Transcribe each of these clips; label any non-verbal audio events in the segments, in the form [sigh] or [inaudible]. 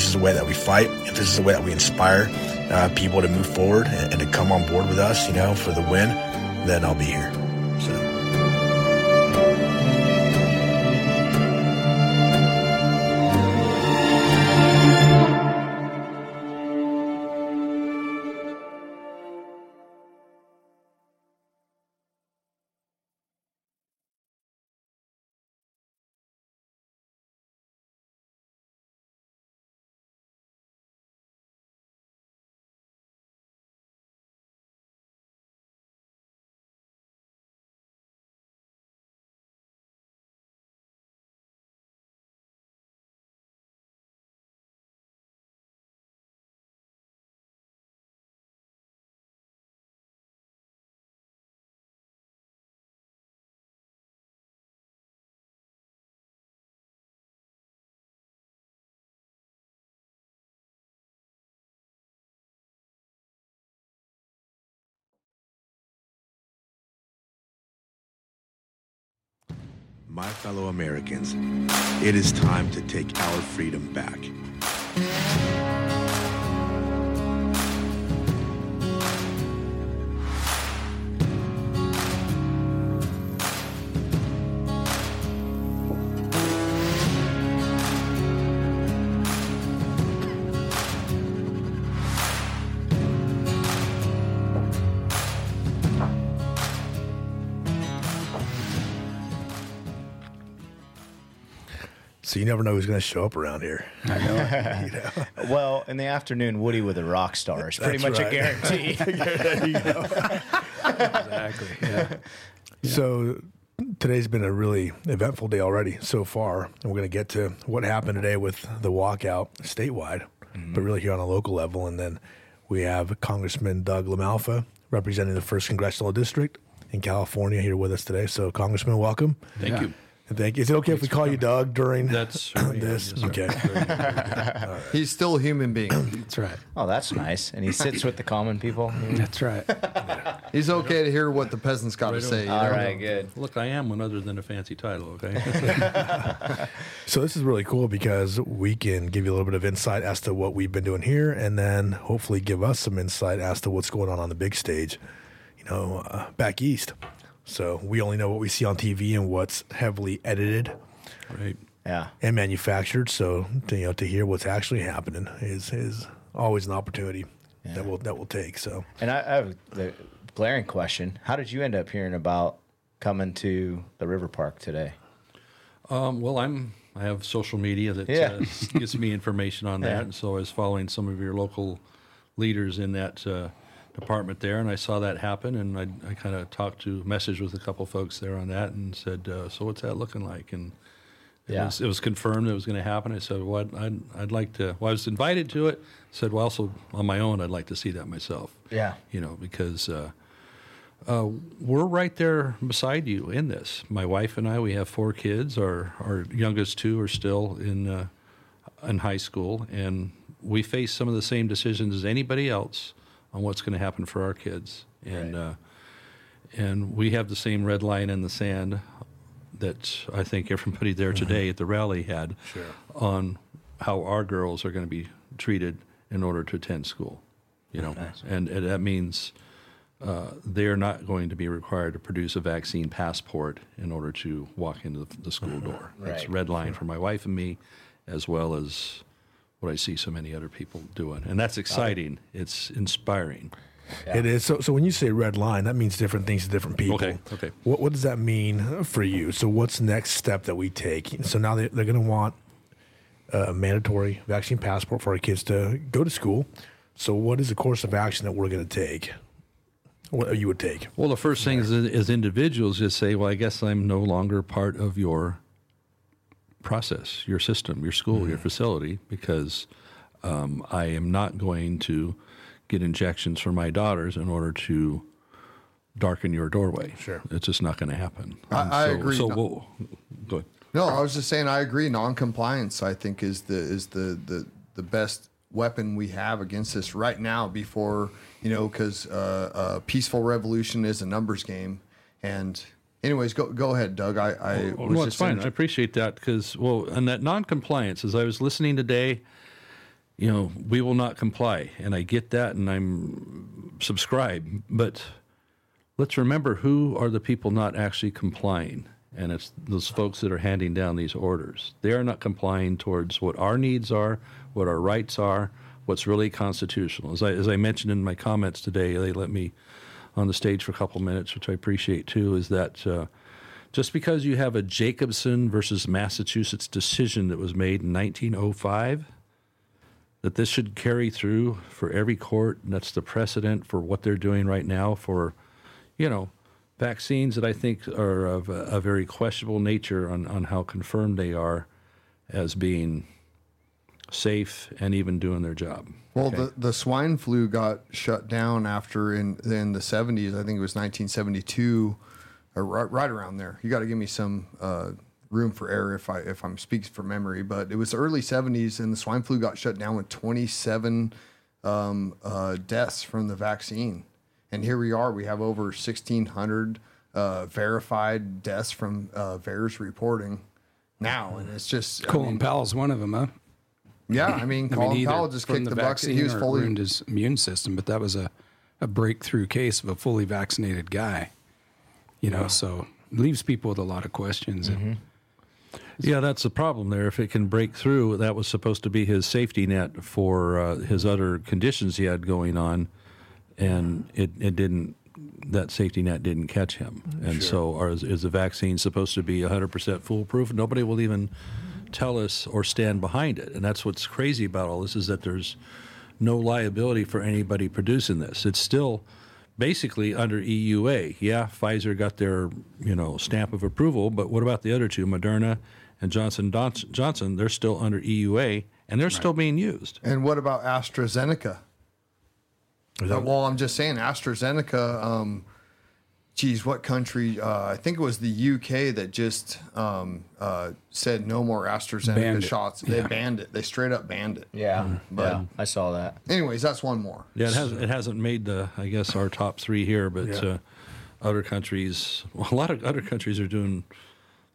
This is the way that we fight, if this is the way that we inspire uh, people to move forward and, and to come on board with us, you know, for the win, then I'll be here. My fellow Americans, it is time to take our freedom back. So you never know who's going to show up around here. I know. [laughs] You know? Well, in the afternoon, Woody with a rock star is pretty That's much right. a guarantee. [laughs] There you go. exactly. Yeah. [laughs] So today's been a really eventful day already so far, and we're going to get to what happened today with the walkout statewide, mm-hmm. but really here on a local level. And then we have Congressman Doug LaMalfa representing the first congressional district in California here with us today. So, Congressman, welcome. Thank Yeah. you. And thank you. Is it okay if we call you Doug during That's [laughs] who this? yes, sir. okay. [laughs] He's still a human being. [clears throat] That's right. oh, that's nice. And he sits with the common people. [laughs] That's right. He's okay to hear what the peasants got to say. All right, know? good. Look, I am one other than a fancy title. Okay. So this is really cool because we can give you a little bit of insight as to what we've been doing here, and then hopefully give us some insight as to what's going on on the big stage, you know, uh, back east. So we only know what we see on TV and what's heavily edited right. Yeah. and manufactured. So to, you know, to hear what's actually happening is is always an opportunity that we'll that we'll take. So And I, I have the glaring question: How did you end up hearing about coming to the river park today? Um, well, I'm. I have social media that Yeah. uh, gives me information on that, [laughs] Yeah. and so I was following some of your local leaders in that uh, department there, and I saw that happen, and I, I kind of talked to, messaged with a couple folks there on that, and said, uh, "So what's that looking like?" And it Yeah. was it was confirmed it was going to happen. I said, "Well, I'd, I'd, like to." Well, I was invited to it. Said, "Well, also on my own, I'd like to see that myself." Yeah. you know, because uh, uh, we're right there beside you in this. My wife and I, we have four kids. Our our youngest two are still in uh, in high school, and we face some of the same decisions as anybody else on what's going to happen for our kids. And Right. uh, and we have the same red line in the sand that I think everybody there today at the rally had Sure. on how our girls are going to be treated in order to attend school. You know, and, and that means uh, they are not going to be required to produce a vaccine passport in order to walk into the, the school door. That's Right. red line for my wife and me, as well as what I see so many other people doing, and that's exciting. It's inspiring. It is. So, so when you say red line, that means different things to different people. Okay, okay. What, what does that mean for you? So, what's the next step that we take? So now they, they're going to want a mandatory vaccine passport for our kids to go to school. So, what is the course of action that we're going to take? What you would take? Well, the first thing is as individuals, just say, well, I guess I'm no longer part of your process, your system, your school, your facility, because um, I am not going to get injections for my daughters in order to darken your doorway. Sure. It's just not going to happen. I- And I agree. So, No- we'll, go ahead. No, I was just saying I agree. Non-compliance, I think, is the is the the, the best weapon we have against this right now. Before you know, because uh, uh, peaceful revolution is a numbers game. And anyways, go go ahead, Doug. I, I was Oh, no, it's fine. I appreciate that because, well, and that non-compliance, as I was listening today, you know, we will not comply, and I get that, and I'm subscribe. But let's remember who are the people not actually complying, and it's those folks that are handing down these orders. They are not complying towards what our needs are, what our rights are, what's really constitutional. As I as I mentioned in my comments today, they let me on the stage for a couple minutes, which I appreciate too. Is that uh, just because you have a Jacobson versus Massachusetts decision that was made in 1905, that this should carry through for every court, and that's the precedent for what they're doing right now for, you know, vaccines that I think are of a, a very questionable nature on, on how confirmed they are as being safe and even doing their job. Well, Okay. the, the swine flu got shut down after in in the 70s. I think it was 1972, or right, right around there. You got to give me some uh, room for error if I if I'm speaking from memory. But it was the early 70s, and the swine flu got shut down with 27 um, uh, deaths from the vaccine. And here we are. We have over 1,600 uh, verified deaths from uh, VAERS reporting now, and it's just I Colin mean, Powell's one of them, huh? Yeah. I mean, [laughs] I Colin mean, Powell just kicked the the bucket. He vaccine was or it fully ruined his immune system, but that was a, a breakthrough case of a fully vaccinated guy. You know, so leaves people with a lot of questions. And Yeah, that's the problem there. If it can break through, that was supposed to be his safety net for uh, his other conditions he had going on, and it, it didn't. That safety net didn't catch him, and so are, is, is the vaccine supposed to be 100% foolproof? Nobody will even tell us or stand behind it, and that's what's crazy about all this is that there's no liability for anybody producing this. It's still basically under EUA. Yeah, Pfizer got their you know stamp of approval, but what about the other two, Moderna and Johnson Johnson? They're still under EUA and they're still being used. And what about AstraZeneca? That- well, I'm just saying AstraZeneca. Um, geez, what country? Uh, I think it was the UK that just um, uh, said no more AstraZeneca Banned it. shots. They Yeah. banned it. They straight up banned it. Yeah, But- yeah, I saw that. Anyways, that's one more. Yeah, it has it hasn't made the I guess our top three here, but Yeah. uh, other countries, well, a lot of other countries are doing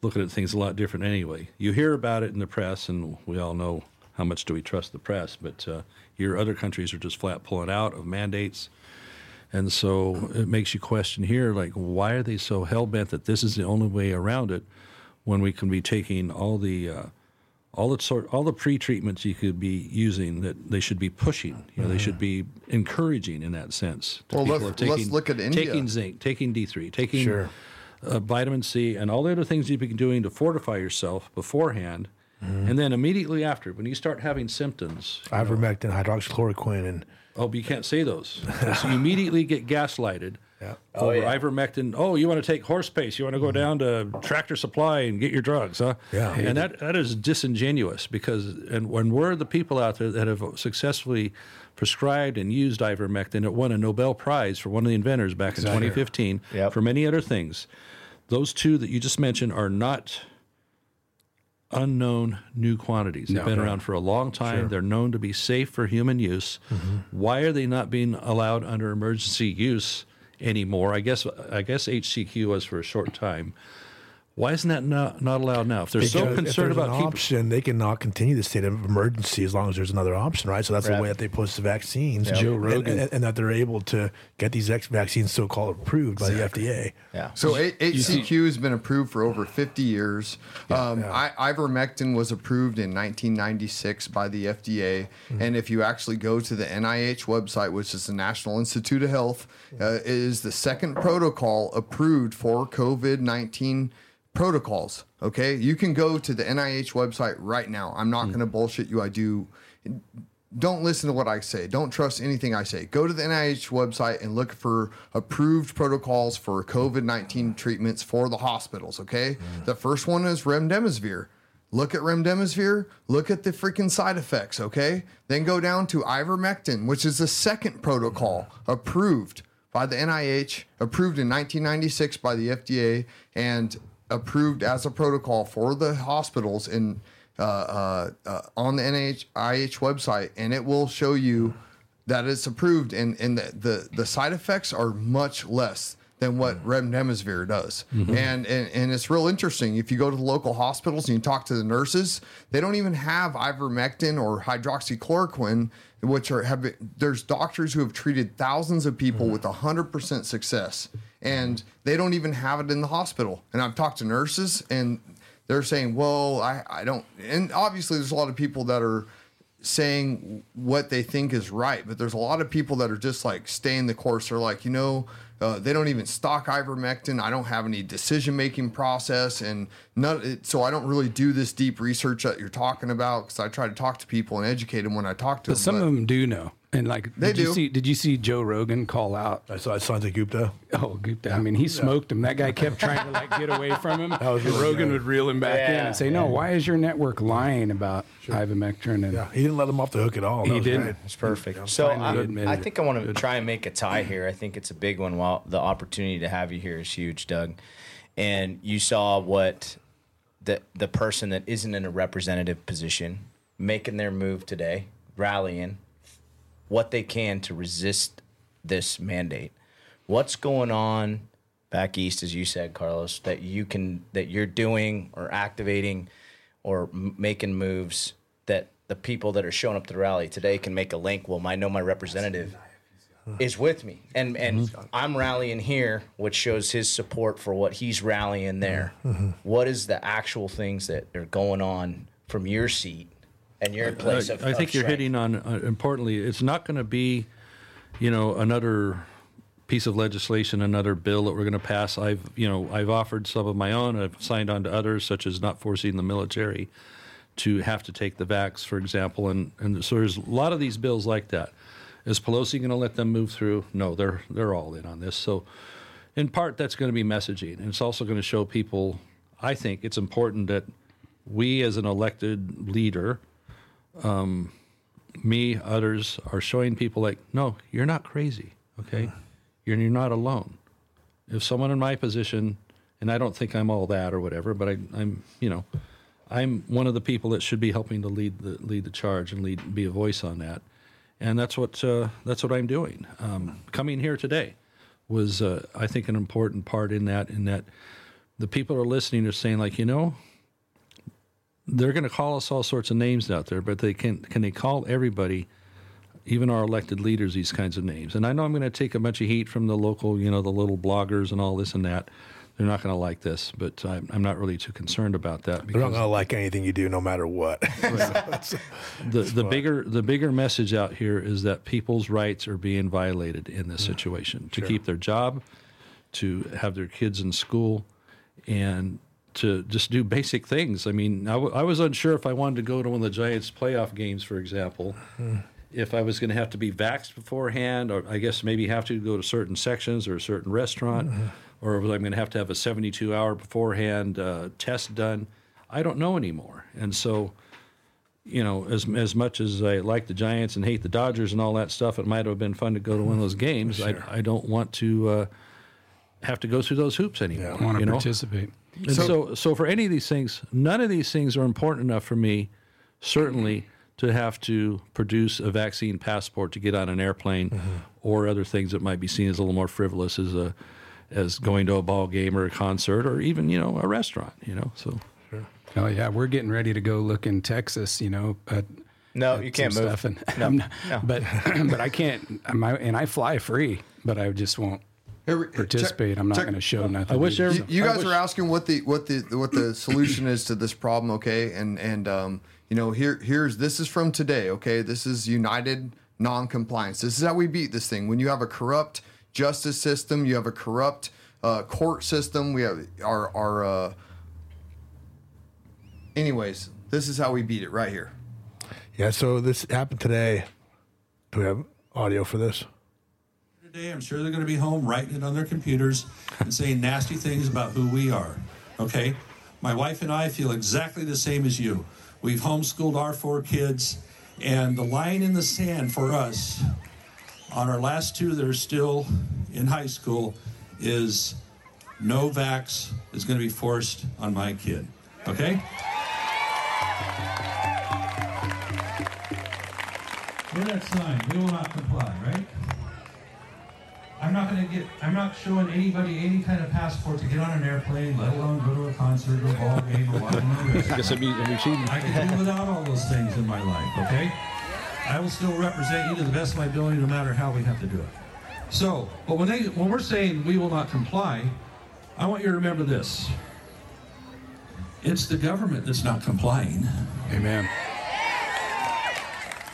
looking at things a lot different anyway. You hear about it in the press, and we all know how much do we trust the press, but uh, your other countries are just flat pulling out of mandates. And so it makes you question here, like, why are they so hell bent that this is the only way around it, when we can be taking all the uh, all the sort all the pre-treatments you could be using that they should be pushing. You know, they should be encouraging in that sense. that Well, let's- are let's look at India. Taking zinc, taking D three, taking Sure. uh, vitamin C, and all the other things you've been doing to fortify yourself beforehand. And then immediately after, when you start having symptoms, ivermectin, hydroxychloroquine, and Oh, but you can't say those. [laughs] so you immediately get gaslighted Yeah. over oh, yeah. ivermectin. Oh, you want to take horse pace? You want to go mm-hmm. down to Tractor Supply and get your drugs, huh? Yeah. And that, that is disingenuous because, and when we're the people out there that have successfully prescribed and used ivermectin, it won a Nobel Prize for one of the inventors back in 2015 Yep. for many other things. Those two that you just mentioned are not unknown new quantities. They've No. been around for a long time. They're known to be safe for human use. Mm-hmm. Why are they not being allowed under emergency use anymore? I guess I guess HCQ was for a short time. Why isn't that not, not allowed now? If they're so Because if concerned there's about an keeping option, they can not continue the state of emergency as long as there's another option, right? So that's Right. the way that they push the vaccines. Yep. Joe and- Rogan. and, and that they're able to get these ex- vaccines so-called approved by the FDA. Yeah. So H- HCQ has been approved for over 50 years. Um, I, ivermectin was approved in 1996 by the FDA, and if you actually go to the NIH website, which is the National Institute of Health, uh, it is the second protocol approved for COVID 19 protocols. Okay, you can go to the NIH website right now. I'm not hmm. going to bullshit you. I do don't listen to what I say. Don't trust anything I say. Go to the NIH website and look for approved protocols for COVID 19 treatments for the hospitals, okay? Hmm. The first one is remdesivir. Look at remdesivir, look at the freaking side effects, okay? Then go down to ivermectin, which is the second protocol approved by the NIH, approved in 1996 by the FDA, and approved as a protocol for the hospitals in uh, uh, uh, on the NIH website, and it will show you that it's approved, and and the the, the side effects are much less than what remdesivir does, and, and and it's real interesting. If you go to the local hospitals and you talk to the nurses, they don't even have ivermectin or hydroxychloroquine, which are have been- there's doctors who have treated thousands of people with hundred percent success, and they don't even have it in the hospital. And I've talked to nurses and they're saying, well, I, I don't, and obviously there's a lot of people that are saying what they think is right, but there's a lot of people that are just like staying the course. They're like, you know, uh, they don't even stock ivermectin. I don't have any decision making process, and none. It, so I don't really do this deep research that you're talking about because I try to talk to people and educate them when I talk to them. But some of them do know. And like, They did you do. see? Did you see Joe Rogan call out? I saw Sanjay Gupta. Oh, Gupta. I mean, he smoked him. That guy kept trying to like get away from him. [laughs] was and really Rogan good. would reel him back in Yeah, and say, "No, why is your network lying about ivermectin?" And Yeah, he didn't let him off the hook at all. That He was didn't. great. It's perfect. So Finally I, admitted I it. think I want to try and make a tie here. I think it's a big one. While the opportunity to have you here is huge, Doug, and you saw what the the person that isn't in a representative position making their move today, rallying what they can to resist this mandate. What's going on back east, as you said, Carlos, that you can that you're doing or activating or m- making moves that the people that are showing up to the rally today can make a link. Well, I know my representative is with me, and and mm-hmm. I'm rallying here, which shows his support for what he's rallying there. Mm-hmm. What is the actual things that are going on from your seat and your place of I think you're strength? hitting on uh, importantly. It's not going to be, you know, another piece of legislation, another bill that we're going to pass. I've, you know, I've offered some of my own. I've signed on to others, such as not forcing the military to have to take the vax, for example. And and so there's a lot of these bills like that. Is Pelosi going to let them move through? No, they're they're all in on this. So, in part, that's going to be messaging, and it's also going to show people. I think it's important that we, as an elected leader, me, others are showing people like, no, you're not crazy. Okay, you're you're not alone. If someone in my position, and I don't think I'm all that or whatever, but I, I'm, you know, I'm one of the people that should be helping to lead the lead the charge and lead be a voice on that, and that's what uh, that's what I'm doing. Um, coming here today was, uh, I think, an important part in that. In that, the people are listening are saying like, you know, they're going to call us all sorts of names out there, but they can can they call everybody, even our elected leaders, these kinds of names? And I know I'm going to take a bunch of heat from the local, you know, the little bloggers and all this and that. They're not going to like this, but I'm, I'm not really too concerned about that They're not going to like anything you do, no matter what. [laughs] the the bigger the bigger message out here is that people's rights are being violated in this situation to keep their job, to have their kids in school, and to just do basic things. I mean, I, w- I was unsure if I wanted to go to one of the Giants playoff games, for example. If I was going to have to be vaxxed beforehand, or I guess maybe have to go to certain sections or a certain restaurant, or was I going to have to have a 72 hour beforehand uh, test done? I don't know anymore. And so, you know, as as much as I like the Giants and hate the Dodgers and all that stuff, it might have been fun to go to one of those games. I, I don't want to uh, have to go through those hoops anymore. want to you know? Participate. And so, so, for any of these things, none of these things are important enough for me, certainly, to have to produce a vaccine passport to get on an airplane, mm-hmm. or other things that might be seen as a little more frivolous, as a, as going to a ball game or a concert or even you know a restaurant. You know, so Oh yeah, we're getting ready to go look in Texas. You know, at, No, you can't move. stuff and, No, [laughs] not- no. but [clears throat] but I can't. I'm, and I fly free, but I just won't Here we- check- participate. I'm not going to show nothing. I wish there- You, you I guys wish- are asking what the what the what the [coughs] solution is to this problem, okay? And and um, you know, here here's this is from today, okay? This is united non-compliance. This is how we beat this thing. When you have a corrupt justice system, you have a corrupt uh, court system. We have our our. Uh, anyways, this is how we beat it right here. Yeah, so this happened today. Do we have audio for this? I'm sure they're going to be home writing it on their computers and saying nasty things about who we are. Okay? My wife and I feel exactly the same as you. We've homeschooled our four kids, and the line in the sand for us on our last two that are still in high school is no vax is going to be forced on my kid. Okay? Where that sign? We will not comply, right? I'm not going to get, I'm not showing anybody any kind of passport to get on an airplane, let alone go to a concert or a ball game or watch another [laughs] I restaurant. guess I'd I'd cheating. I can do without all those things in my life, okay? I will still represent you to the best of my ability no matter how we have to do it. So, but when they when we're saying we will not comply, I want you to remember this. It's the government that's not complying. Amen.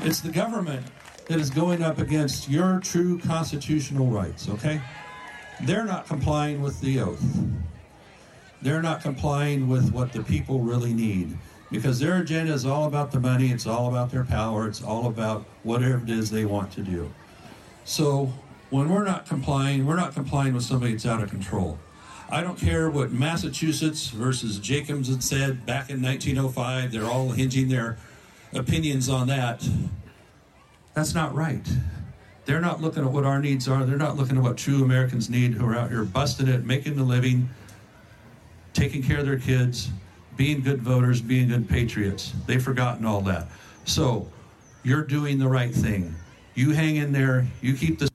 It's the government that is going up against your true constitutional rights, okay? They're not complying with the oath. They're not complying with what the people really need because their agenda is all about the money, it's all about their power, it's all about whatever it is they want to do. So when we're not complying, we're not complying with somebody that's out of control. I don't care what Massachusetts versus Jacobs had said back in 1905. They're all hinging their opinions on that. That's not right. They're not looking at what our needs are. They're not looking at what true Americans need who are out here busting it, making a living, taking care of their kids, being good voters, being good patriots. They've forgotten all that. So you're doing the right thing. You hang in there. You keep the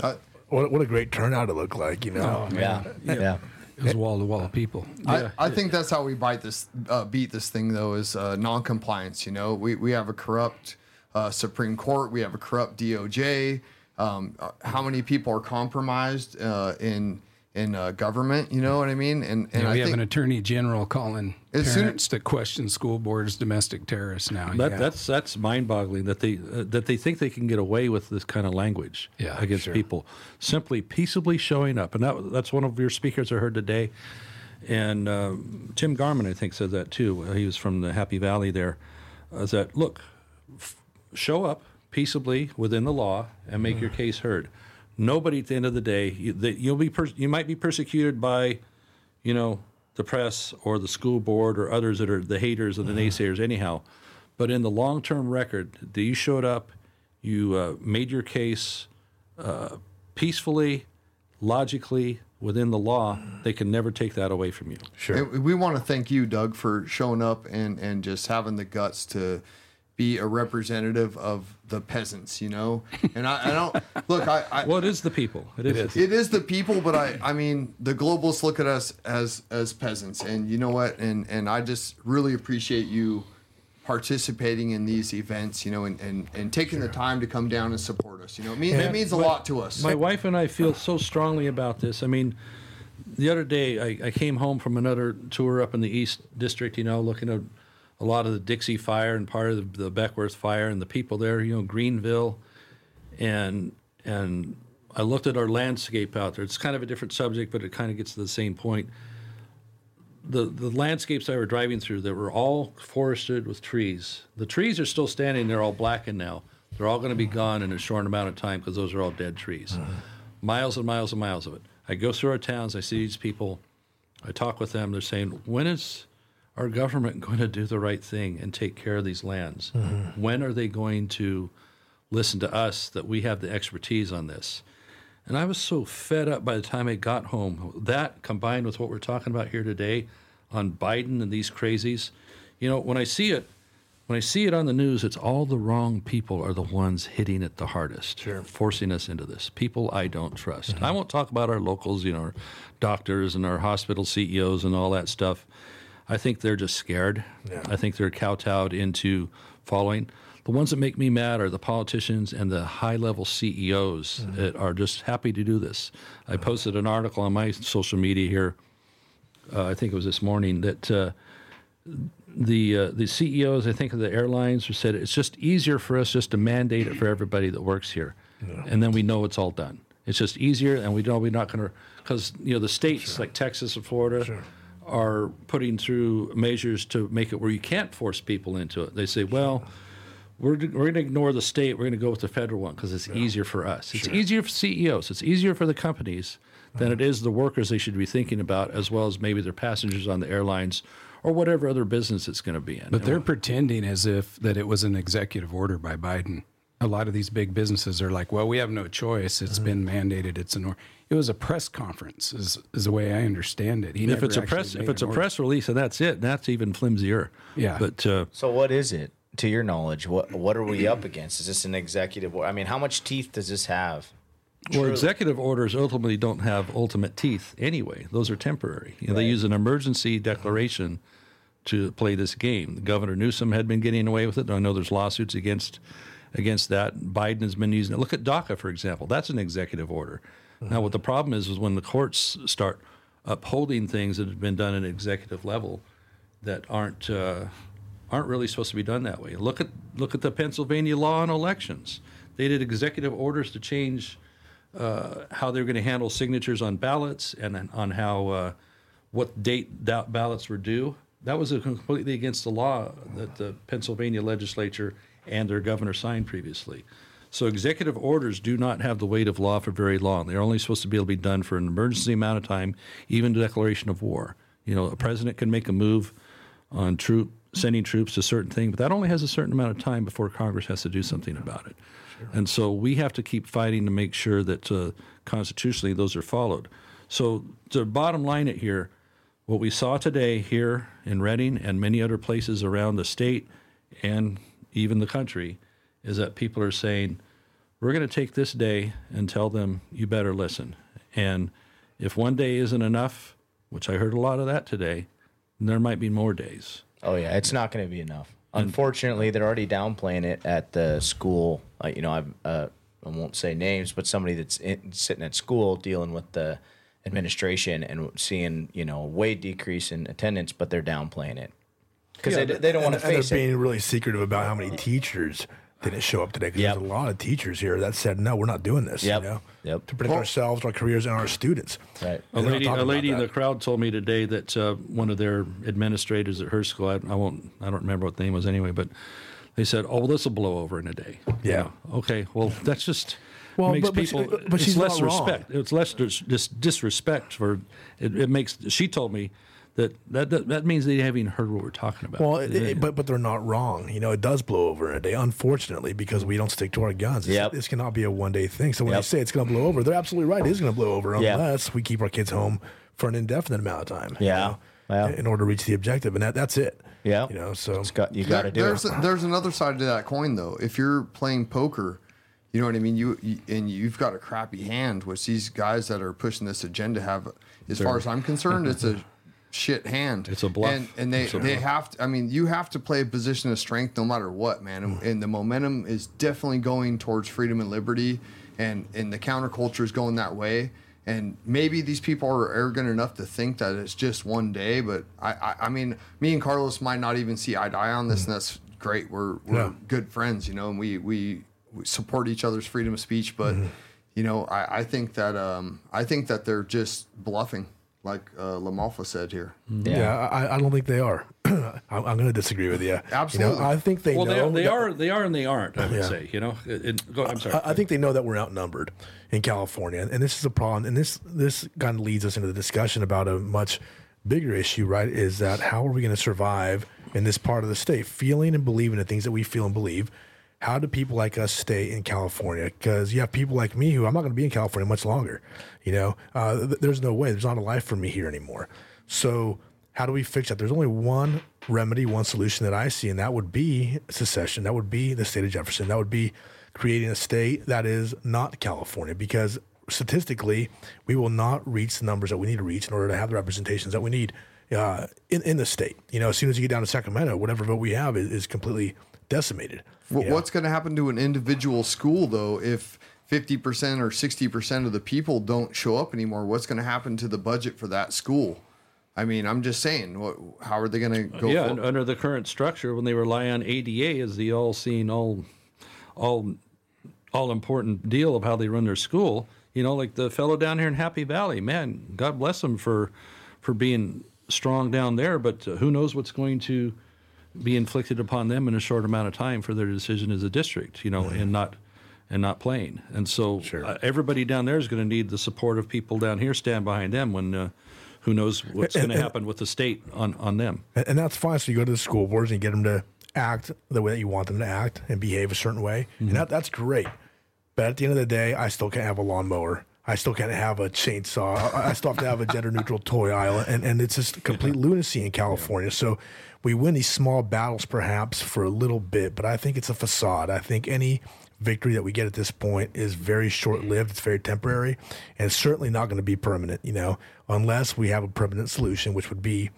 Uh, What, what a great turnout it looked like, you know. Yeah, yeah. It was wall to wall people. I, I think that's how we bite this, uh, beat this thing though, is uh, non-compliance. You know, we, we have a corrupt uh, Supreme Court, we have a corrupt DOJ. Um, uh, how many people are compromised uh, in in uh, government? You know what I mean? And and Yeah, I we have think an attorney general calling As soon- parents that question school boards domestic terrorists now. That, yeah. That's that's mind-boggling that they uh, that they think they can get away with this kind of language Yeah, against sure. people simply peaceably showing up, and that that's one of your speakers I heard today, and um, Tim Garman I think said that too. Uh, He was from the Happy Valley there. Uh, that look, f- show up peaceably within the law and make your case heard. Nobody at the end of the day, you, that you'll be pers- you might be persecuted by, you know, the press or the school board or others that are the haters and the naysayers anyhow. But in the long term record, that you showed up, you uh, made your case uh, peacefully, logically, within the law, they can never take that away from you. Sure. And we want to thank you, Doug, for showing up and, and just having the guts to be a representative of the peasants, you know? And I, I don't look, I, I [laughs] Well, it is the people. It is. the people. it is the people, but I, I mean, the globalists look at us as as peasants, and you know what? And and I just really appreciate you participating in these events, you know, and and, and taking the time to come down and support us. You know, it means, it means a lot to us. My wife and I feel so strongly about this. I mean, the other day I, I came home from another tour up in the East District, you know, looking at a lot of the Dixie Fire and part of the, Beckwourth Fire and the people there, you know, Greenville, and and I looked at our landscape out there. It's kind of a different subject, but it kind of gets to the same point. The the landscapes I were driving through that were all forested with trees. The trees are still standing. They're all blackened now. They're all going to be gone in a short amount of time because those are all dead trees. Uh-huh. Miles and miles and miles of it. I go through our towns. I see these people. I talk with them. They're saying, "When is our government going to do the right thing and take care of these lands? Mm-hmm. When are they going to listen to us that we have the expertise on this?" And I was so fed up by the time I got home. That combined with what we're talking about here today on Biden and these crazies, you know, when I see it, when I see it on the news, it's all the wrong people are the ones hitting it the hardest, Sure. forcing us into this. People I don't trust. Mm-hmm. I won't talk about our locals, you know, our doctors and our hospital CEOs and all that stuff. I think they're just scared. Yeah. I think they're kowtowed into following. The ones that make me mad are the politicians and the high level CEOs that are just happy to do this. I posted an article on my social media here, uh, I think it was this morning, that uh, the uh, the CEOs, I think, of the airlines said it's just easier for us just to mandate it for everybody that works here, and then we know it's all done. It's just easier, and we know we're not going to because you know the states like Texas and Florida are putting through measures to make it where you can't force people into it. They say, well. We're, we're going to ignore the state. We're going to go with the federal one because it's easier for us. It's easier for CEOs. It's easier for the companies than it is the workers they should be thinking about, as well as maybe their passengers on the airlines or whatever other business it's going to be in. But they're pretending as if that it was an executive order by Biden. A lot of these big businesses are like, "Well, we have no choice. It's mm-hmm. been mandated. It's an order." It was a press conference, is is the way I understand it. He if it's a press, if it's a order. press release, and that's it, that's even flimsier. Yeah. But uh, So what is it to your knowledge? What what are we up against? Is this an executive? or- I mean, how much teeth does this have? Well, executive orders ultimately don't have ultimate teeth anyway. Those are temporary. You know, They use an emergency declaration to play this game. Governor Newsom had been getting away with it. I know there's lawsuits against against that. Biden has been using it. Look at DACA, for example. That's an executive order. Now, what the problem is is when the courts start upholding things that have been done at executive level that aren't uh, aren't really supposed to be done that way. Look at look at the Pennsylvania law on elections. They did executive orders to change uh, how they're going to handle signatures on ballots and on how uh, what date that ballots were due. That was completely against the law that the Pennsylvania legislature and their governor signed previously. So executive orders do not have the weight of law for very long. They're only supposed to be able to be done for an emergency amount of time, even declaration of war. You know, a president can make a move on troop sending troops to certain thing, but that only has a certain amount of time before Congress has to do something about it. And so we have to keep fighting to make sure that uh, constitutionally those are followed. So the bottom line it here, what we saw today here in Redding and many other places around the state and even the country is that people are saying, we're going to take this day and tell them you better listen. And if one day isn't enough, which I heard a lot of that today, there might be more days. Oh yeah, it's not going to be enough. Unfortunately, they're already downplaying it at the school. Uh, you know, I uh, I won't say names, but somebody that's in, sitting at school dealing with the administration and seeing you know a way decrease in attendance, but they're downplaying it because they, they don't want to and, face and they're it. being really secretive about how many teachers didn't show up today. Because Yep. there's a lot of teachers here that said, "No, we're not doing this." Yep. You know, Yep. to protect ourselves, our careers, and our students. Right. A And they're not lady, a lady in the crowd told me today that uh, one of their administrators at her school, I, I won't, I don't remember what the name was anyway, but they said, "Oh, well, this will blow over in a day." You Yeah. know, Okay. Well, that's just Well, makes but- but she- people. but she's less not wrong. respect. It's less dis, dis, disrespect for. It, it makes. She told me that that that, that means they haven't even heard what we're talking about. Well, it, it- but but they're not wrong. You know, it does blow over in a day, unfortunately, because we don't stick to our guns. It's, Yep. This cannot be a one day thing. So when Yep. they say it's going to blow over, they're absolutely right. It is going to blow over Yeah. unless we keep our kids home for an indefinite amount of time. you Yeah. know, Yeah. In order to reach the objective, and that, that's it. Yeah. You know, so It's got, you got to do there's it. there's another side to that coin though. If you're playing poker, you know what I mean. You, you and you've got a crappy hand, which these guys that are pushing this agenda have. As far as I'm concerned, it's a [laughs] shit hand. It's a bluff. and, and they, they bluff. have to. I mean, you have to play a position of strength no matter what, man. And, and the momentum is definitely going towards freedom and liberty, and and the counterculture is going that way. And maybe these people are arrogant enough to think that it's just one day, but I, I, I mean, me and Carlos might not even see eye to eye on this, and that's great. We're we're Yeah. good friends, you know, and we we, we support each other's freedom of speech. But you know, I, I think that um, I think that they're just bluffing, like uh, LaMalfa said here. yeah, I, I don't think they are. [clears throat] I'm, I'm going to disagree with you. Absolutely. You know, I think they well, know. they, they that- are, they are, and they aren't. I would Yeah. say, you know. It, it- go, I'm sorry. I, I think they know that we're outnumbered in California, and this is a problem. And this this kind of leads us into the discussion about a much bigger issue, right? Is that how are we going to survive in this part of the state, feeling and believing the things that we feel and believe? How do people like us stay in California? Because you have people like me who I'm not going to be in California much longer. You know, uh, th- there's no way. There's not a life for me here anymore. So How do we fix that? There's only one remedy, one solution that I see, and that would be secession. That would be the state of Jefferson. That would be creating a state that is not California because statistically, we will not reach the numbers that we need to reach in order to have the representations that we need uh, in, in the state. You know, as soon as you get down to Sacramento, whatever vote we have is, is completely decimated. You know? What's going to happen to an individual school though if 50% or 60% of the people don't show up anymore? What's going to happen to the budget for that school? I mean, I'm just saying, what, how are they going to go? yeah, for- and under the current structure, when they rely on ADA as the all-seeing, all, all, all important deal of how they run their school, you know, like the fellow down here in Happy Valley, man, God bless him for, for being strong down there. But uh, who knows what's going to be inflicted upon them in a short amount of time for their decision as a district, you know, and not and not playing. And so Sure. uh, everybody down there is going to need the support of people down here stand behind them when. Uh, who knows what's going to happen with the state on, on them? And, that's fine. So you go to the school boards and you get them to act the way that you want them to act and behave a certain way, and that, that's great. But at the end of the day, I still can't have a lawnmower. I still can't have a chainsaw. I still have to have a gender neutral toy aisle, and, and it's just complete lunacy in California. So we win these small battles perhaps for a little bit, but I think it's a facade. I think any victory that we get at this point is very short lived. It's very temporary, and it's certainly not going to be permanent. You know, unless we have a permanent solution, which would be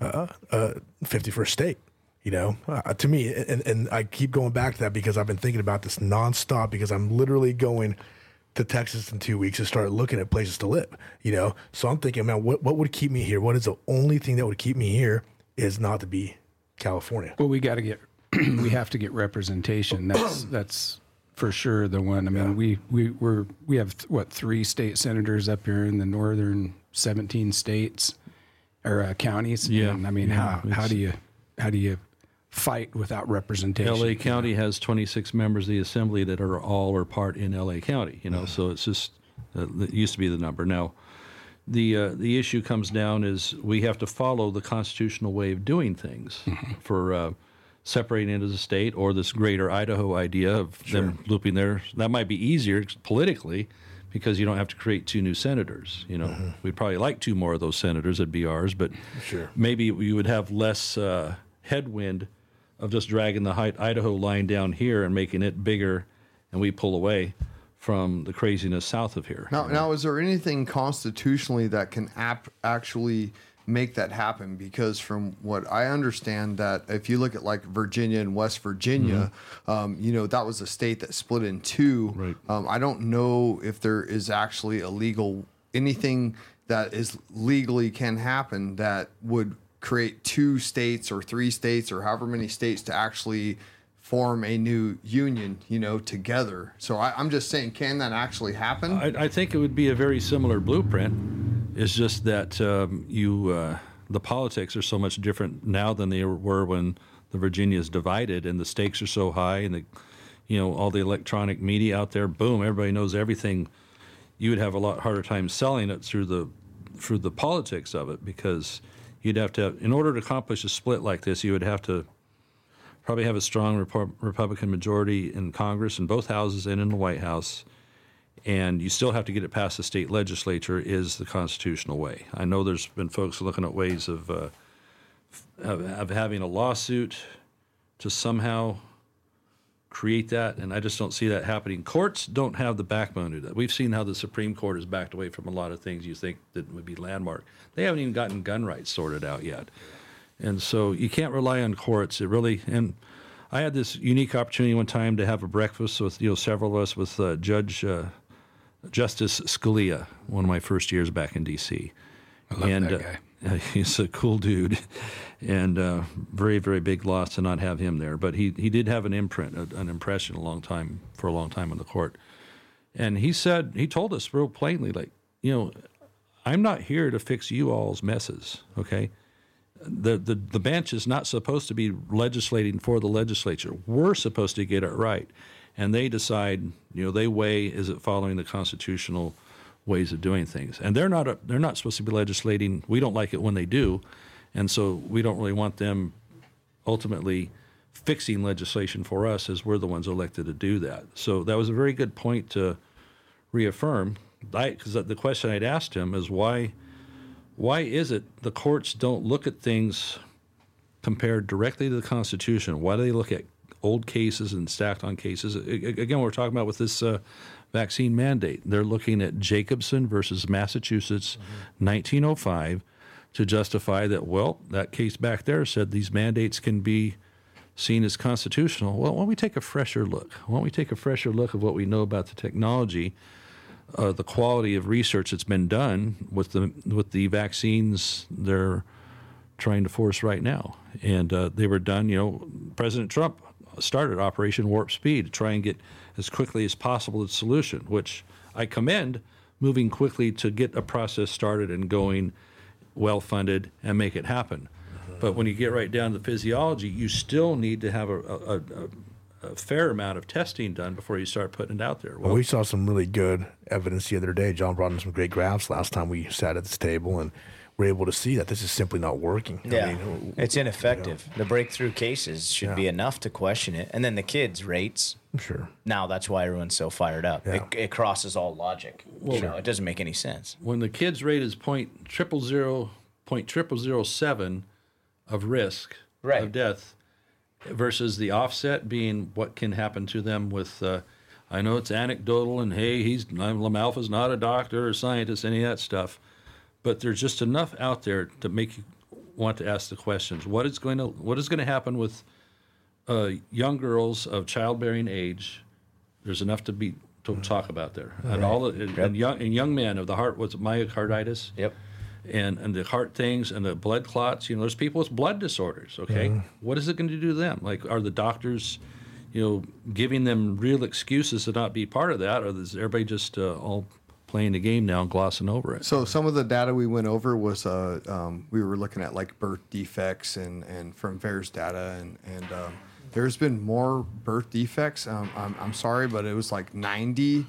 uh, uh, 51st state. You know, uh, to me, and, and I keep going back to that because I've been thinking about this nonstop because I'm literally going to Texas in two weeks and start looking at places to live. You know, so I'm thinking, man, what what would keep me here? What is the only thing that would keep me here is not to be California. Well, we got to get, [clears throat] we have to get representation. [clears throat] That's that's for sure the one. I mean, we we we're we have what three state senators up here in the northern seventeen states or uh, counties. Yeah. And, I mean, Yeah, how how do you how do you fight without representation? LA County has 26 members of the assembly that are all or part in LA County. You know, so it's just uh, it used to be the number. Now, the uh, the issue comes down is we have to follow the constitutional way of doing things for uh, separating it as a state or this greater Idaho idea of them looping there. That might be easier politically because you don't have to create two new senators. You know, we'd probably like two more of those senators It'd be ours, but Sure. maybe we would have less uh, headwind of just dragging the Idaho line down here and making it bigger, and we pull away from the craziness south of here. Now, now, is there anything constitutionally that can ap- actually make that happen? Because from what I understand, that if you look at like Virginia and West Virginia, um, you know that was a state that split in two. Right. Um, I don't know if there is actually a legal anything that is legally can happen that would create two states or three states or however many states to actually form a new union, you know, together. So I, I'm just saying, can that actually happen? I, I think it would be a very similar blueprint. It's just that um, you uh, the politics are so much different now than they were when the Virginia is divided and the stakes are so high and the you know all the electronic media out there. Boom, everybody knows everything. You would have a lot harder time selling it through the through the politics of it because you'd have to in order to accomplish a split like this, you would have to probably have a strong Repu- Republican majority in Congress in both houses and in the White House and you still have to get it past the state legislature is the constitutional way. I know there's been folks looking at ways of uh, of, of having a lawsuit to somehow create that, and I just don't see that happening. Courts don't have the backbone to do that. We've seen how the Supreme Court has backed away from a lot of things you think that would be landmark. They haven't even gotten gun rights sorted out yet, and so you can't rely on courts. It really and. I had this unique opportunity one time to have a breakfast with you know several of us with uh, Judge uh, Justice Scalia, one of my first years back in D.C. I love and that uh, guy. [laughs] he's a cool dude, and uh, very very big loss to not have him there. But he he did have an imprint, an impression, a long time for a long time on the court. And he said he told us real plainly, like you know, I'm not here to fix you all's messes. Okay, the, the the bench is not supposed to be legislating for the legislature. We're supposed to get it right, and they decide. You know, they weigh is it following the constitutional ways of doing things, and they're not a, they're not supposed to be legislating. We don't like it when they do, and so we don't really want them ultimately fixing legislation for us as we're the ones elected to do that. So that was a very good point to reaffirm. Because the question I'd asked him is why why is it the courts don't look at things compared directly to the Constitution? Why do they look at old cases and stacked on cases? Again, we're talking about with this uh, vaccine mandate. They're looking at Jacobson versus Massachusetts, 1905, to justify that. Well, that case back there said these mandates can be seen as constitutional. Well, why don't we take a fresher look? Why don't we take a fresher look of what we know about the technology? uh, the quality of research that's been done with the with the vaccines they're trying to force right now, and uh, they were done. You know, President Trump started Operation Warp Speed to try and get as quickly as possible the solution, which I commend moving quickly to get a process started and going, well funded, and make it happen. But when you get right down to the physiology, you still need to have a, a, a, a fair amount of testing done before you start putting it out there. Well, we saw some really good evidence the other day. John brought in some great graphs last time we sat at this table, and we're able to see that this is simply not working. I Yeah, mean, it's ineffective. The breakthrough cases should be enough to question it, and then the kids' rates. Sure. Now that's why everyone's so fired up. It, it crosses all logic. you know, it doesn't make any sense. when the kids rate is point triple zero point triple zero seven of risk Right. of death versus the offset being what can happen to them with uh, I know it's anecdotal and hey he's LaMalfa's not a doctor or scientist any of that stuff but there's just enough out there to make you want to ask the questions what is going to what is going to happen with uh, young girls of childbearing age there's enough to be to talk about there and all the, and, young and young men of the heart was myocarditis Yep. and and the heart things and the blood clots. You know, there's people with blood disorders. Okay, what is it going to do to them? Like, are the doctors, you know, giving them real excuses to not be part of that, or is everybody just uh, all playing the game now and glossing over it? So some of the data we went over was uh, um, we were looking at like birth defects and, and from VAERS data and and um, there's been more birth defects. Um, I'm, I'm sorry, but it was like 90,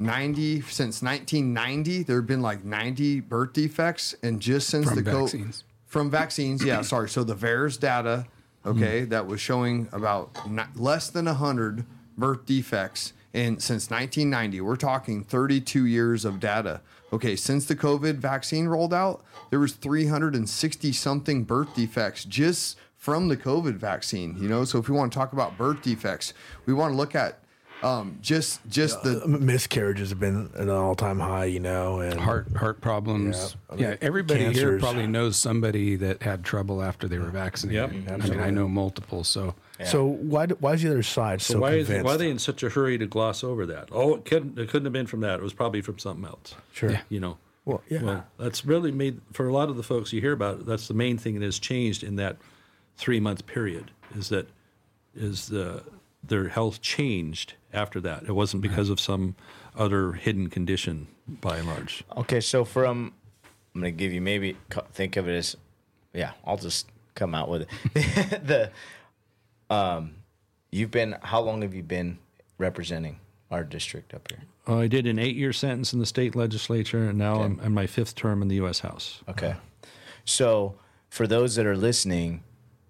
90 since 1990. There have been like 90 birth defects, and just since From the co- vaccines. from vaccines, yeah, [clears throat] sorry. So the VAERS data, okay, that was showing about not, less than 100 birth defects in since 1990. We're talking 32 years of data. Okay, since the COVID vaccine rolled out, there was 360 something birth defects just from the COVID vaccine, you know? So if we want to talk about birth defects, we want to look at um, just just the Miscarriages have been at an all-time high, you know, and heart heart problems. Yeah. Yeah, everybody here probably knows somebody that had trouble after they were vaccinated. Yep. I mean, I know multiple. So So why do- why is the other side so, So why is why are they in such a hurry to gloss over that? Oh, it couldn't it couldn't have been from that. It was probably from something else. Sure. Yeah. You know. Well, yeah. Well, that's really made for a lot of the folks you hear about. That's the main thing that has changed in that three month period. Is that is the their health changed after that? It wasn't because of some other hidden condition, by and large. Okay, so from I'm gonna give you maybe think of it as yeah. I'll just come out with it. [laughs] the um, you've been how long have you been representing our district up here? Uh, I did an eight year sentence in the state legislature, and now Okay. I'm in my fifth term in the U.S. House. Okay. So for those that are listening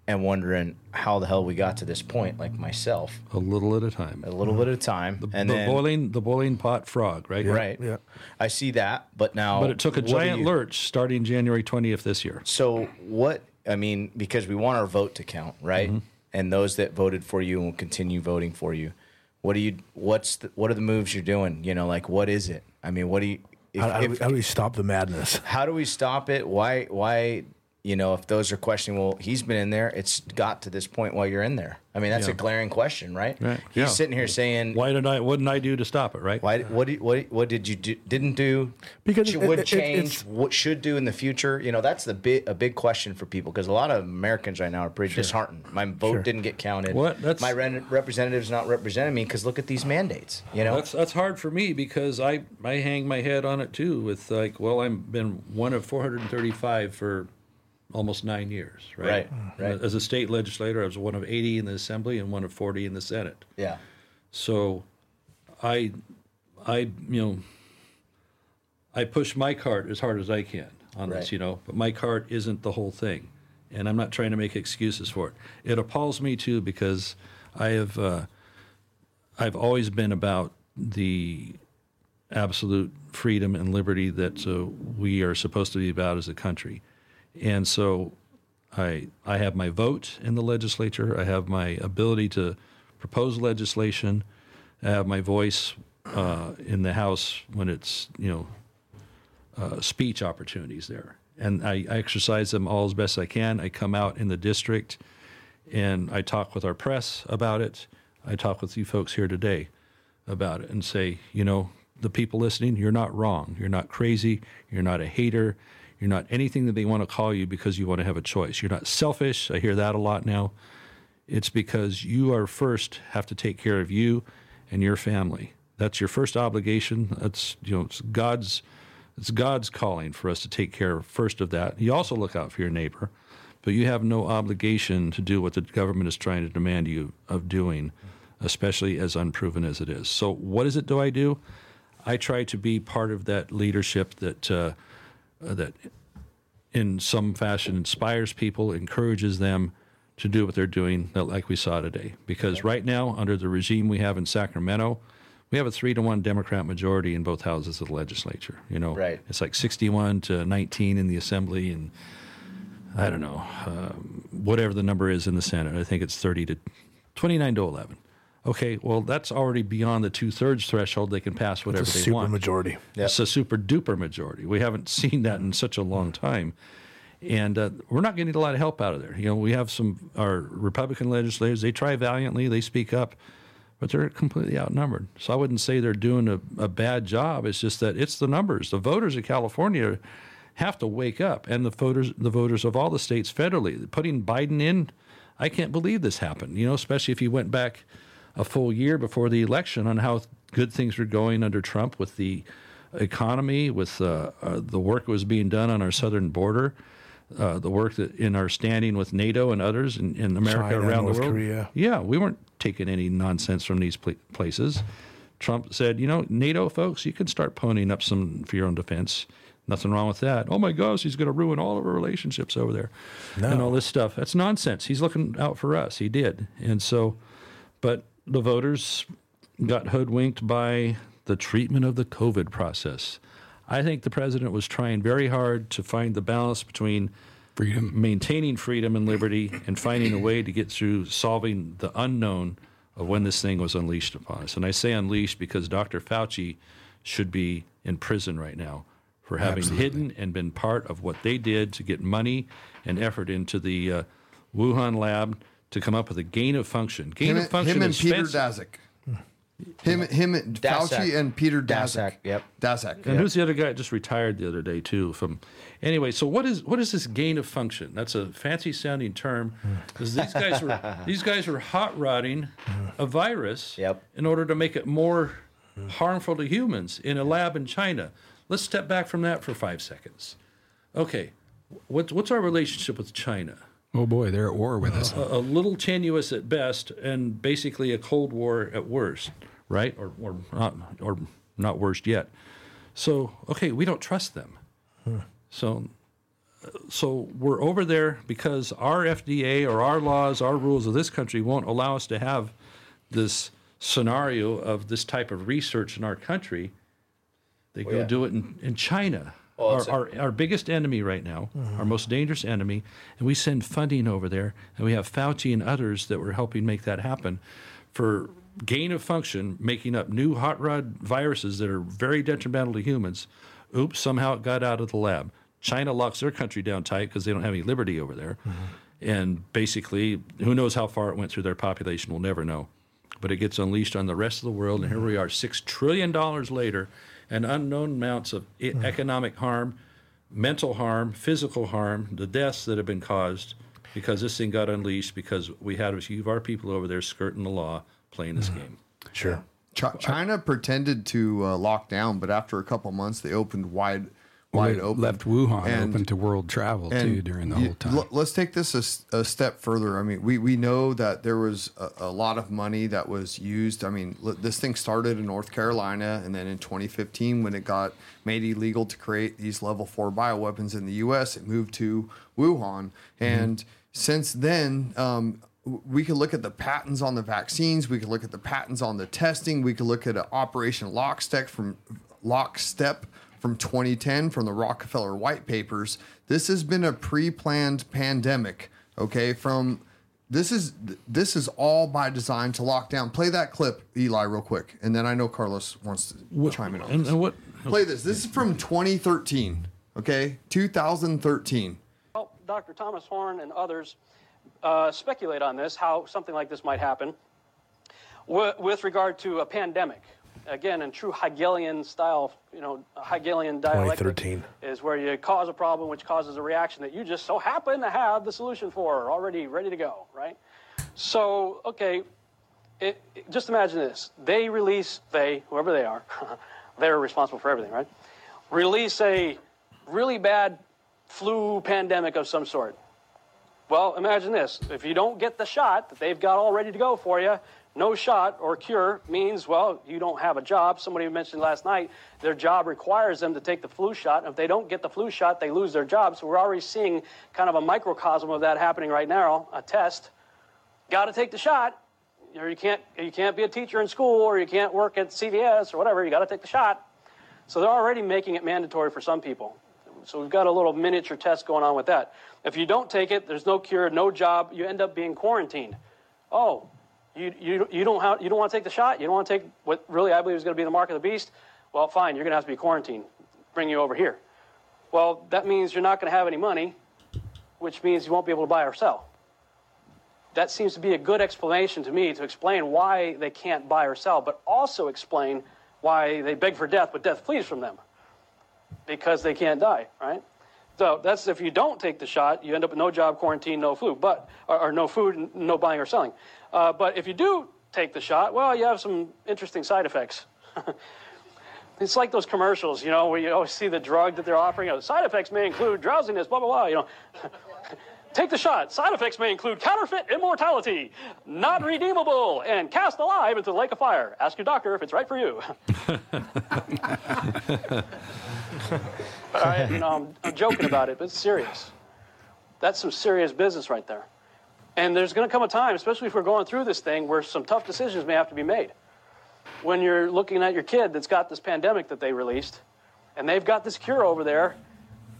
and wondering how the hell we got to this point, like myself, A little at a time. a little bit at a time, The, and the then boiling the boiling pot frog, right? right, Yeah. I see that, but now, But it took a giant you- lurch starting January 20th this year. So what? I mean, because we want our vote to count, right? Mm-hmm. And those that voted for you and will continue voting for you. What do you? What's the, what are the moves you're doing? You know, like what is it? I mean, what do you? If, How, how, do we, how do we stop the madness? how do we stop it? Why? Why? You know, if those are questioning, well, he's been in there. It's got to this point while you're in there. I mean, that's a glaring question, right? Right, He's yeah. sitting here saying, Why did I? What did I do to stop it? Right? why? What? Did, what? What did you do? Didn't do? Because it- would it- it- change. it's- what should do in the future? You know, that's the big a big question for people because a lot of Americans right now are pretty disheartened. My vote Sure. didn't get counted. What? That's- my re- representative's not representing me because look at these mandates. You know, That's that's hard for me because I I hang my head on it too. With like, well, I've been one of 435 for almost nine years, right? Right, right. As a state legislator, I was one of 80 in the assembly and one of 40 in the Senate. yeah. So, I, I, you know, I push my cart as hard as I can on Right. this, you know, but my cart isn't the whole thing, and I'm not trying to make excuses for it. It appalls me too because I have, uh, I've always been about the absolute freedom and liberty that uh, we are supposed to be about as a country. And so I, I have my vote in the legislature, I have my ability to propose legislation, I have my voice uh, in the House when it's, you know, uh, speech opportunities there. And I, I exercise them all as best I can. I come out in the district and I talk with our press about it. I talk with you folks here today about it and say, you know, the people listening, you're not wrong. You're not crazy. You're not a hater. You're not anything that they want to call you because you want to have a choice. You're not selfish. I hear that a lot now. It's because you are first have to take care of you and your family. That's your first obligation. That's you know, it's God's it's God's calling for us to take care first of that. You also look out for your neighbor, but you have no obligation to do what the government is trying to demand you of doing, especially as unproven as it is. So, what is it do I do? I try to be part of that leadership that uh, that in some fashion inspires people, encourages them to do what they're doing, like we saw today. Because right now, under the regime we have in Sacramento, we have a three to one Democrat majority in both houses of the legislature. You know, Right. it's like 61 to 19 in the assembly, and I don't know, um, whatever the number is in the Senate. I think it's 30 to 29 to 11. Okay, well, that's already beyond the two thirds threshold. They can pass whatever they want. It's a they super want. majority. Yep. It's a super duper majority. We haven't [laughs] seen that in such a long time. And uh, we're not getting a lot of help out of there. You know, we have some, our Republican legislators, they try valiantly, they speak up, but they're completely outnumbered. So I wouldn't say they're doing a, a bad job. It's just that it's the numbers. The voters of California have to wake up, and the voters, the voters of all the states federally. Putting Biden in, I can't believe this happened. You know, especially if you went back a full year before the election on how good things were going under Trump with the economy, with uh, uh, the work that was being done on our southern border, uh, the work that in our standing with NATO and others in, in America China, around North the world. Korea. Yeah, we weren't taking any nonsense from these pla- places. Trump said, you know, NATO folks, you can start ponying up some for your own defense. Nothing wrong with that. Oh my gosh, he's going to ruin all of our relationships over there and all this stuff. That's nonsense. He's looking out for us. He did. And so, but the voters got hoodwinked by the treatment of the COVID process. I think the president was trying very hard to find the balance between Freedom. maintaining freedom and liberty and finding a way to get through solving the unknown of when this thing was unleashed upon us. And I say unleashed because Dr. Fauci should be in prison right now for having hidden and been part of what they did to get money and effort into the uh, Wuhan lab to come up with a gain of function. Gain Him, of function him and is Peter expensive. Daszak. Him, him, and Daszak. Fauci and Peter Daszak. Daszak, yep. Daszak. And who's the other guy that just retired the other day too? From anyway, so what is what is this gain of function? That's a fancy sounding term. Because these guys were [laughs] these guys were hot rodding a virus Yep. in order to make it more harmful to humans in a lab in China. Let's step back from that for five seconds. Okay, what's what's our relationship with China? Oh boy, they're at war with us. a, a little tenuous at best, and basically a cold war at worst, right? Or or not or not worst yet. So okay, we don't trust them. So so we're over there because our FDA or our laws, our rules of this country won't allow us to have this scenario of this type of research in our country. They oh, go yeah. do it in, in China, Well, our, our, our biggest enemy right now, mm-hmm. our most dangerous enemy. And we send funding over there, and we have Fauci and others that were helping make that happen for gain of function, making up new hot rod viruses that are very detrimental to humans. Oops, somehow it got out of the lab. China locks their country down tight because they don't have any liberty over there. Mm-hmm. And basically, who knows how far it went through their population? We'll never know. But it gets unleashed on the rest of the world, and here we are, six trillion dollars later, and unknown amounts of e- economic harm, mental harm, physical harm, the deaths that have been caused because this thing got unleashed because we had a few of our people over there skirting the law, playing this game. Sure. Chi- China pretended to uh, lock down, but after a couple months, they opened wide, wide open. left Wuhan And- open to world travel too during the you- whole time. l- let's take this a step further. I mean, we, we know that there was a, a lot of money that was used. I mean, l- this thing started in North Carolina, and then in 2015, when it got made illegal to create these level four bioweapons in the U.S., it moved to Wuhan. And since then, um, we could look at the patents on the vaccines. We could look at the patents on the testing. We could look at an Operation Lockstep from lockstep from 2010 from the Rockefeller White Papers. This has been a pre-planned pandemic. Okay, from this is this is all by design to lock down. Play that clip, Eli, real quick, and then I know Carlos wants to what, chime in on And, this. and what? Play this. This is from 2013. Okay, 2013. Well, Dr. Thomas Horn and others uh, speculate on this, how something like this might happen Wi- with regard to a pandemic. Again, in true Hegelian style, you know, Hegelian dialectic 2013. is where you cause a problem which causes a reaction that you just so happen to have the solution for already ready to go, right? So, okay, it, it- just imagine this. They release, they, whoever they are, [laughs] they're responsible for everything, right? Release a really bad flu pandemic of some sort. Well, imagine this. If you don't get the shot that they've got all ready to go for you, no shot or cure means, well, you don't have a job. Somebody mentioned last night their job requires them to take the flu shot. If they don't get the flu shot, they lose their job. So we're already seeing kind of a microcosm of that happening right now, a test. Got to take the shot. Or you can't, you can't be a teacher in school or you can't work at CVS or whatever. You got to take the shot. So they're already making it mandatory for some people. So we've got a little miniature test going on with that. If you don't take it, there's no cure, no job, you end up being quarantined. Oh, you, you, you, don't, have, you don't want to take the shot? You don't want to take what really I believe is going to be the mark of the beast? Well, fine, you're going to have to be quarantined. Bring you over here. Well, that means you're not going to have any money, which means you won't be able to buy or sell. That seems to be a good explanation to me to explain why they can't buy or sell, but also explain why they beg for death, but death flees from them because they can't die, right? So that's if you don't take the shot, you end up with no job, quarantine, no flu, but or, or no food, no buying or selling. Uh, but if you do take the shot, well, you have some interesting side effects. [laughs] it's like those commercials, you know, where you always see the drug that they're offering. You know, side effects may include drowsiness, blah blah blah. You know, [laughs] take the shot. Side effects may include counterfeit immortality, not redeemable, and cast alive into the lake of fire. Ask your doctor if it's right for you. [laughs] But I, you know, I'm, I'm joking about it, but it's serious. That's some serious business right there. And there's going to come a time, especially if we're going through this thing, where some tough decisions may have to be made. When you're looking at your kid that's got this pandemic that they released, and they've got this cure over there,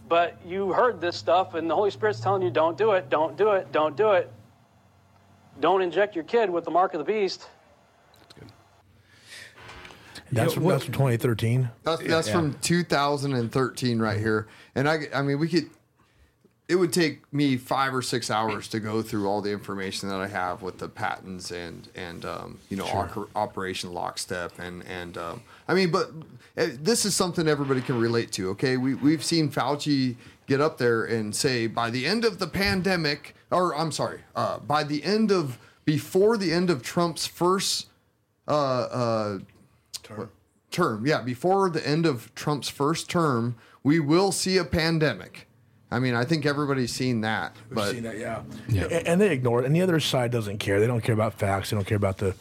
but you heard this stuff, and the Holy Spirit's telling you, don't do it, don't do it, don't do it. Don't inject your kid with the mark of the beast. That's from, that's from 2013. That's that's from 2013 right here. And I I mean we could it would take me 5 or 6 hours to go through all the information that I have with the patents and and um, you know oper- operation lockstep and and um, I mean but uh, this is something everybody can relate to, okay? We we've seen Fauci get up there and say by the end of the pandemic or I'm sorry, uh, by the end of before the end of Trump's first uh, uh, term. Yeah, before the end of Trump's first term, we will see a pandemic. I mean, I think everybody's seen that. But seen that, yeah. A- And they ignore it. And the other side doesn't care. They don't care about facts. They don't care about the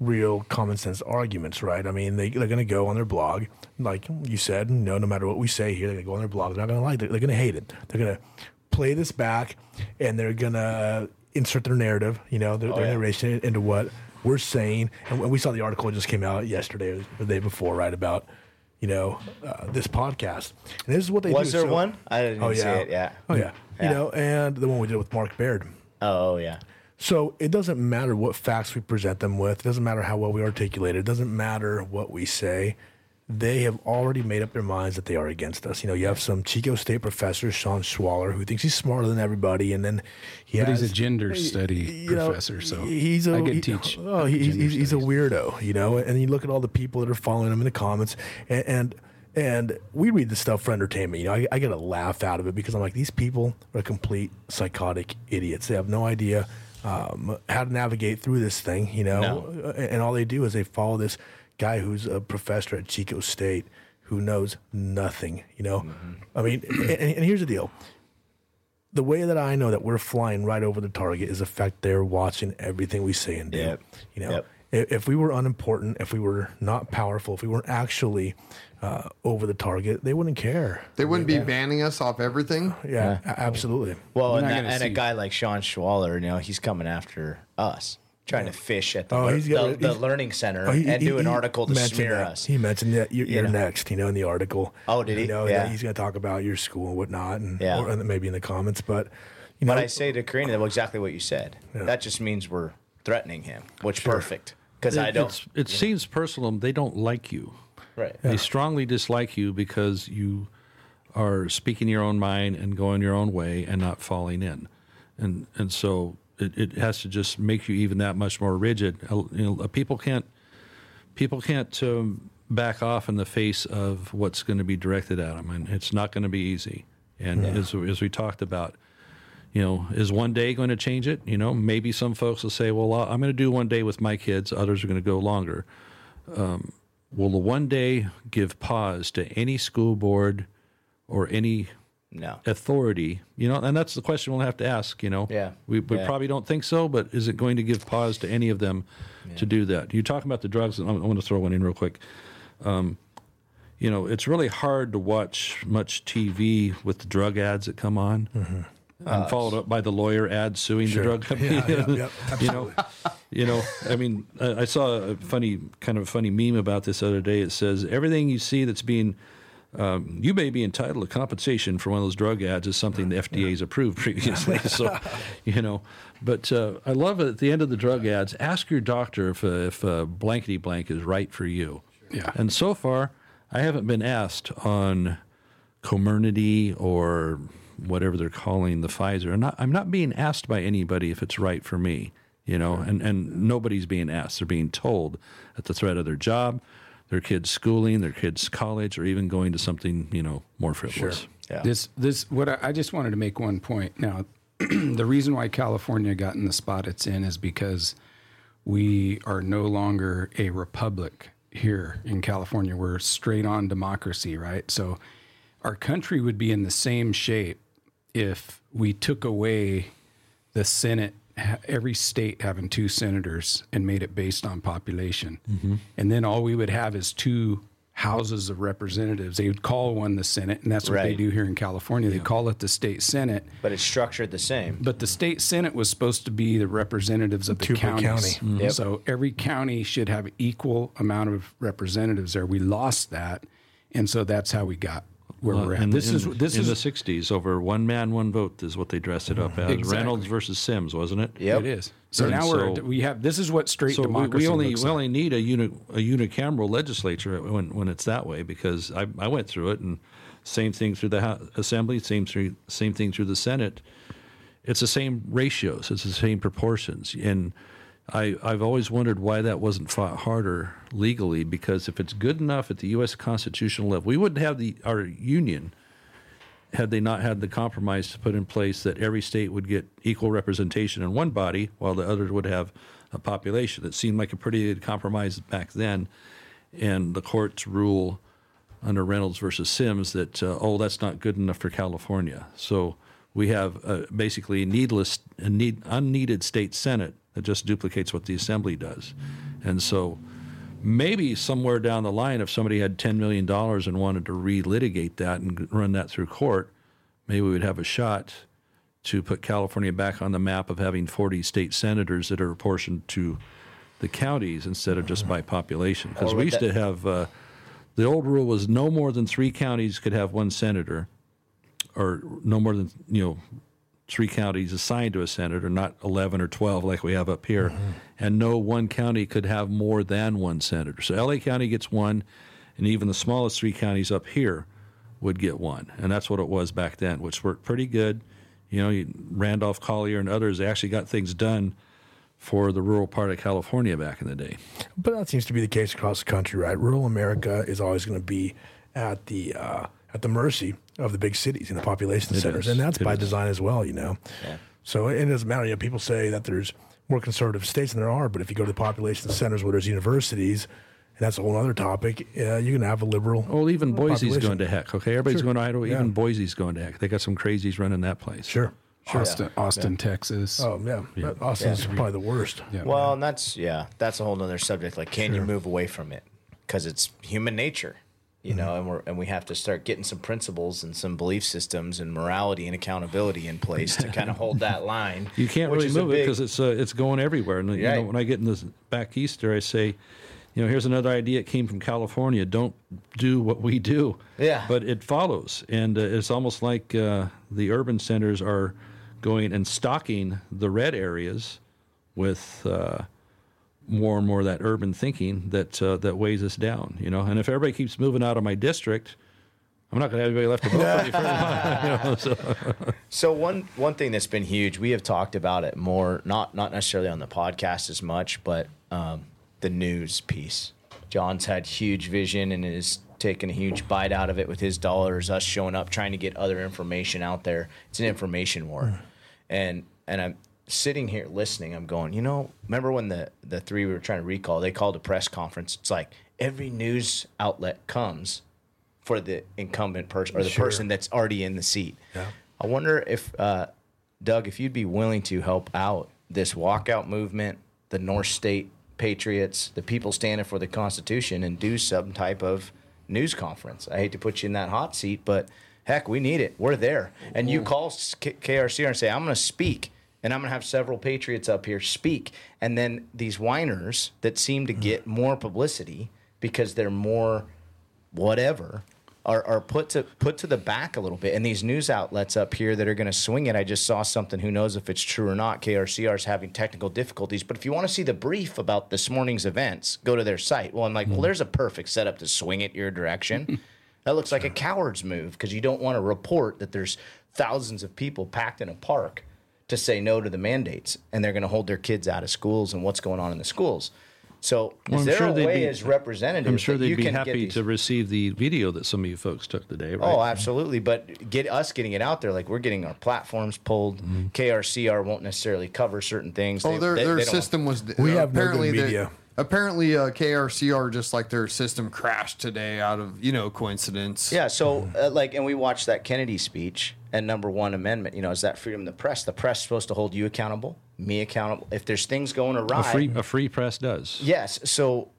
real common sense arguments, right? I mean, they, they're going to go on their blog, like you said, you know, no matter what we say here, they're going to go on their blog. They're not going to like it. They're going to hate it. They're going to play this back and they're going to insert their narrative, you know, their, their yeah. narration into what we're saying. And we saw the article that just came out yesterday or the day before, right, about, you know, uh, this podcast. And this is what they Was do. there So- one? I didn't Oh, see yeah. it. Yeah. Oh, yeah. Yeah. You know, and the one we did with Mark Baird. Oh, yeah. So it doesn't matter what facts we present them with. It doesn't matter how well we articulate it. It doesn't matter what we say. They have already made up their minds that they are against us. You know, you have some Chico State professor, Sean Schwaller, who thinks he's smarter than everybody, and then he But has he's a gender study you know, professor, so he's a I could he- teach Oh, he's, he's, he's a weirdo, you know. And you look at all the people that are following him in the comments, and and, and we read this stuff for entertainment. You know, I, I get a laugh out of it because I'm like, these people are complete psychotic idiots. They have no idea um, how to navigate through this thing, you know. No. And, and all they do is they follow this guy who's a professor at Chico State who knows nothing, you know. I mean, and, and here's the deal the way that I know that we're flying right over the target is the fact they're watching everything we say and do. Yep. You know, Yep. if, if we were unimportant, if we were not powerful, if we weren't actually uh, over the target, they wouldn't care. they wouldn't be banning us off everything. Yeah, a- absolutely. Well, We're and, that, and a guy like Sean Schwaller, you know, he's coming after us. Trying to fish at the, Oh, he's got- the, the learning center Oh, he- and he- do an he article to smear that. us. He mentioned that you're, you're know. next, you know, in the article. Oh, did he? You know, Yeah. that he's going to talk about your school and whatnot, and Yeah. or, maybe in the comments. But you know, But I say to Karina, well, exactly what you said. That just means we're threatening him, which perfect because I It- don't. it's- It seems personal. They don't like you. right. They strongly dislike you because you are speaking your own mind and going your own way and not falling in, and and so it, it has to just make you even that much more rigid. Uh, You know, people can't people can't um, back off in the face of what's going to be directed at them, and it's not going to be easy. And as as we talked about, you know, is one day going to change it? You know, maybe some folks will say, well, I'm going to do one day with my kids. Others are going to go longer. Um, will the one day give pause to any school board or any No. authority? You know, and that's the question we'll have to ask. You know, Yeah. we, we Yeah. probably don't think so, but is it going to give pause to any of them to do that? You talk about the drugs. and I want to throw one in real quick. Um, you know, it's really hard to watch much TV with the drug ads that come on. And followed up by the lawyer ad suing the drug [laughs] company. Yeah, yeah, yeah, [laughs] you know, you know. I mean, I, I saw a funny, kind of a funny meme about this the other day. It says everything you see that's being, um, you may be entitled to compensation for one of those drug ads is something the FDA has approved previously. [laughs] so, you know, but uh, I love it at the end of the drug ads. Ask your doctor if uh, if uh, blankety blank is right for you. Yeah. And so far, I haven't been asked on Comirnaty or whatever they're calling the Pfizer. I'm not, I'm not being asked by anybody if it's right for me, you know, and, and nobody's being asked. They're being told at the threat of their job, their kids' schooling, their kids' college, or even going to something, you know, more frivolous. Yeah. This this what I, I just wanted to make one point. Now, [clears throat] the reason why California got in the spot it's in is because we are no longer a republic here in California. We're straight on democracy, right? So our country would be in the same shape if we took away the Senate, ha- every state having two senators, and made it based on population. Mm-hmm. And then all we would have is two houses of representatives. They would call one the Senate, and that's what they do here in California. They call it the state Senate. But it's structured the same. But the state senate was supposed to be the representatives of the Two per counties. county. Mm-hmm. Yep. So every county should have equal amount of representatives there. We lost that, and so that's how we got where we're at. in, this in- is this in is the '60s. Over one man, one vote is what they dressed it up as. Exactly. Reynolds versus Sims, wasn't it? Yep. it is. So And now we're we have this is what straight So we, democracy we only looks we like. only need a uni, a unicameral legislature when when it's that way because I I went through it and same thing through the Hou- assembly, same through same thing through the Senate. It's the same ratios, it's the same proportions, and I I've always wondered why that wasn't fought harder legally because if it's good enough at the U.S. constitutional level, we wouldn't have the our union had they not had the compromise to put in place that every state would get equal representation in one body while the others would have a population. It seemed like a pretty good compromise back then. And the courts rule under Reynolds versus Sims that, uh, oh, that's not good enough for California. So we have uh, basically needless, a need, unneeded state senate that just duplicates what the assembly does. And so maybe somewhere down the line, if somebody had $10 million and wanted to relitigate that and run that through court, maybe we would have a shot to put California back on the map of having 40 state senators that are apportioned to the counties instead of just by population. Because we used to have, uh, the old rule was no more than three counties could have one senator, or no more than, you know, three counties assigned to a senator, not 11 or 12 like we have up here. And no one county could have more than one senator. So LA County gets one, and even the smallest three counties up here would get one. And that's what it was back then, which worked pretty good. You know, you- Randolph Collier and others, they actually got things done for the rural part of California back in the day. But that seems to be the case across the country, right? Rural America is always going to be at the uh, at the mercy of the big cities and the population It centers, is. and that's It by is. design as well. You know, so it doesn't matter. You know, people say that there's more conservative states than there are, but if you go to the population centers where there's universities, and that's a whole other topic, uh, you're going to have a liberal. Well, even Boise's population. going to heck. Okay, everybody's Sure. going to Idaho. Yeah. Even Boise's going to heck. They got some crazies running that place. Sure. Austin, Austin, Texas. Oh yeah, Austin's probably the worst. Yeah. Well, and that's yeah, that's a whole nother subject. Like, can you move away from it? Because it's human nature. You know, and we're and we have to start getting some principles and some belief systems and morality and accountability in place to kind of [laughs] hold that line. You can't really move it because it's uh, it's going everywhere. And you know, when I get in this back east there, I say, you know, here's another idea. It came from California. Don't do what we do. Yeah. But it follows, and uh, it's almost like uh, the urban centers are going and stocking the red areas with. More and more of that urban thinking that uh, that weighs us down, you know. And if everybody keeps moving out of my district, I'm not going to have anybody left to vote for me. For [laughs] [laughs] you know, so. So one one thing that's been huge, we have talked about it more, not not necessarily on the podcast as much, but um, the news piece. John's had huge vision and is taking a huge bite out of it with his dollars. Us showing up, trying to get other information out there. It's an information war, and and I'm sitting here listening. I'm going, you know, remember when the the three we were trying to recall? They called a press conference. It's like every news outlet comes for the incumbent person or the Sure. person that's already in the seat. Yeah. I wonder if uh, Doug, if you'd be willing to help out this walkout movement, the North State Patriots, the people standing for the Constitution, and do some type of news conference. I hate to put you in that hot seat, but heck, we need it. We're there, and you call KRCR and say, "I'm going to speak." And I'm going to have several Patriots up here speak. And then these whiners that seem to get mm. more publicity because they're more whatever are, are put to put to the back a little bit. And these news outlets up here that are going to swing it, I just saw something. Who knows if it's true or not? KRCR is having technical difficulties. But if you want to see the brief about this morning's events, go to their site. Well, I'm like, well, mm. there's a perfect setup to swing it your direction. [laughs] that looks like a coward's move because you don't want to report that there's thousands of people packed in a park to say no to the mandates, and they're going to hold their kids out of schools and what's going on in the schools. So, Well, is I'm there sure a way be- as representatives? I'm sure that you they'd be can get happy these- to receive the video that some of you folks took today, right? Oh, absolutely. But get us getting it out there, like we're getting our platforms pulled. Mm-hmm. KRCR won't necessarily cover certain things. Oh, They- their they- their they system was. We uh, have no good apparently the- media. apparently, uh, KRCR just like their system crashed today out of you know coincidence. Yeah. So, uh, like, and we watched that Kennedy speech and number one amendment. You know, is that freedom of the press? The press supposed to hold you accountable, me accountable. If there's things going awry, A free a free press does. Yes. So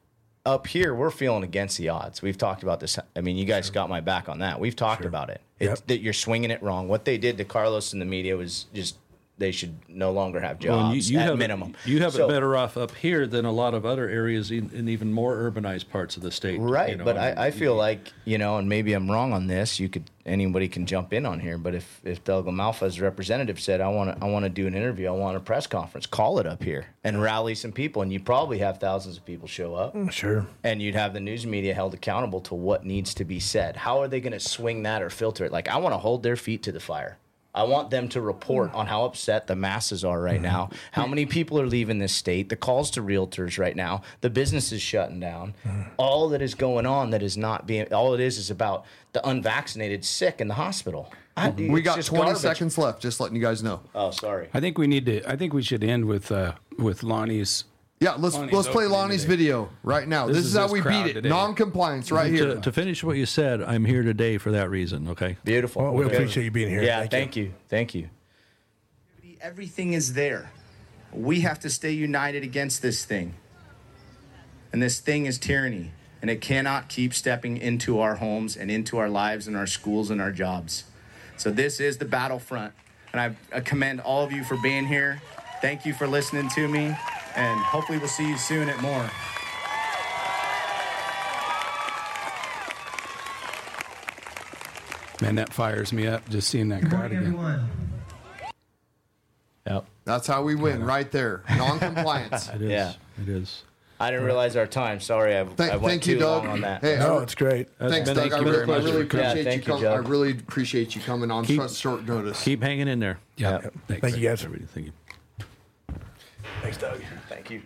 up here, we're feeling against the odds. We've talked about this. I mean, you guys got my back on that. We've talked about it. Yep. that you're swinging it wrong. What they did to Carlos and the media was just they should no longer have jobs Well, you, you at have minimum. It, you have So- it better off up here than a lot of other areas in, in even more urbanized parts of the state. Right, you know, but and I, I feel like you know, and maybe I'm wrong on this. You could anybody can jump in on here, but if if Doug LaMalfa's representative said, "I want to, I want to do an interview, I want a press conference," call it up here and rally some people, and you probably have thousands of people show up. Mm, sure. and you'd have the news media held accountable to what needs to be said. How are they going to swing that or filter it? Like, I want to hold their feet to the fire. I want them to report mm. on how upset the masses are right mm-hmm. now, how many people are leaving this state, the calls to realtors right now, the businesses shutting down, mm-hmm. all that is going on that is not being, all it is is about the unvaccinated sick in the hospital. I- mm-hmm. we it's got 20 garbage. seconds left. Just letting you guys know. Oh, sorry. I think we need to. I think we should end with uh, with Lonnie's. Yeah, let's Lonnie's let's play opening Lonnie's today. video right now. This, This is, is how this we crowd beat it. today. Non-compliance right here. to, to finish what you said, I'm here today for that reason. Okay. Beautiful. Well, we Okay. appreciate you being here. Yeah, Thank thank you. Thank you. Everything is there. We have to stay united against this thing. And this thing is tyranny. And it cannot keep stepping into our homes and into our lives and our schools and our jobs. So this is the battlefront. And I, I commend all of you for being here. Thank you for listening to me. And hopefully we'll see you soon at more. Man, that fires me up just seeing that crowd again. Yep. That's how we win right there. Non-compliance. [laughs] It is. Yeah. It is. I didn't realize our time. Sorry, I, Thank, I went thank too you, Doug. long on that. Hey, you. No, I- it's great. thanks, Doug. thank I you really, very I really for coming. Yeah, appreciate you you, coming. I really appreciate you coming on Keep- such short notice. Keep hanging in there. Yeah. Yep. Thanks. Thank you guys. Everybody, thank you. Thanks, Doug. Thank you.